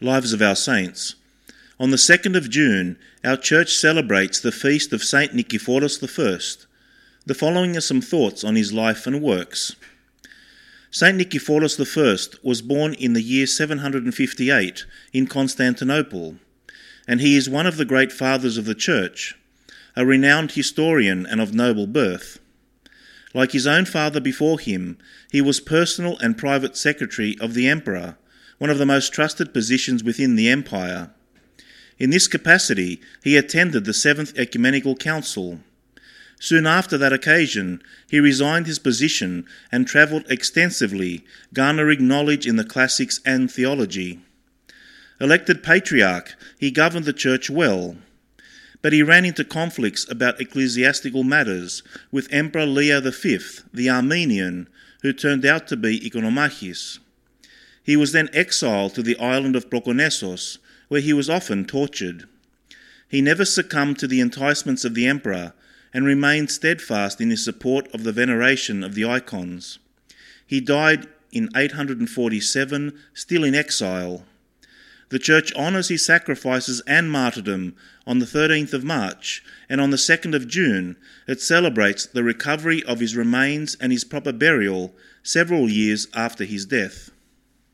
Lives of Our Saints. On the 2nd of June, our church celebrates the feast of Saint Nicephorus I. The following are some thoughts on his life and works. Saint Nicephorus I was born in the year 758 in Constantinople, and he is one of the great fathers of the church, a renowned historian and of noble birth. Like his own father before him, he was personal and private secretary of the emperor one of the most trusted positions within the empire. In this capacity, he attended the Seventh Ecumenical Council. Soon after that occasion, he resigned his position and travelled extensively, garnering knowledge in the classics and theology. Elected patriarch, he governed the church well, but he ran into conflicts about ecclesiastical matters with Emperor Leo V, the Armenian, who turned out to be Oikonomachus. He was then exiled to the island of Proconnesos, where he was often tortured. He never succumbed to the enticements of the emperor and remained steadfast in his support of the veneration of the icons. He died in 847, still in exile. The Church honours his sacrifices and martyrdom on the 13th of March, and on the 2nd of June it celebrates the recovery of his remains and his proper burial several years after his death.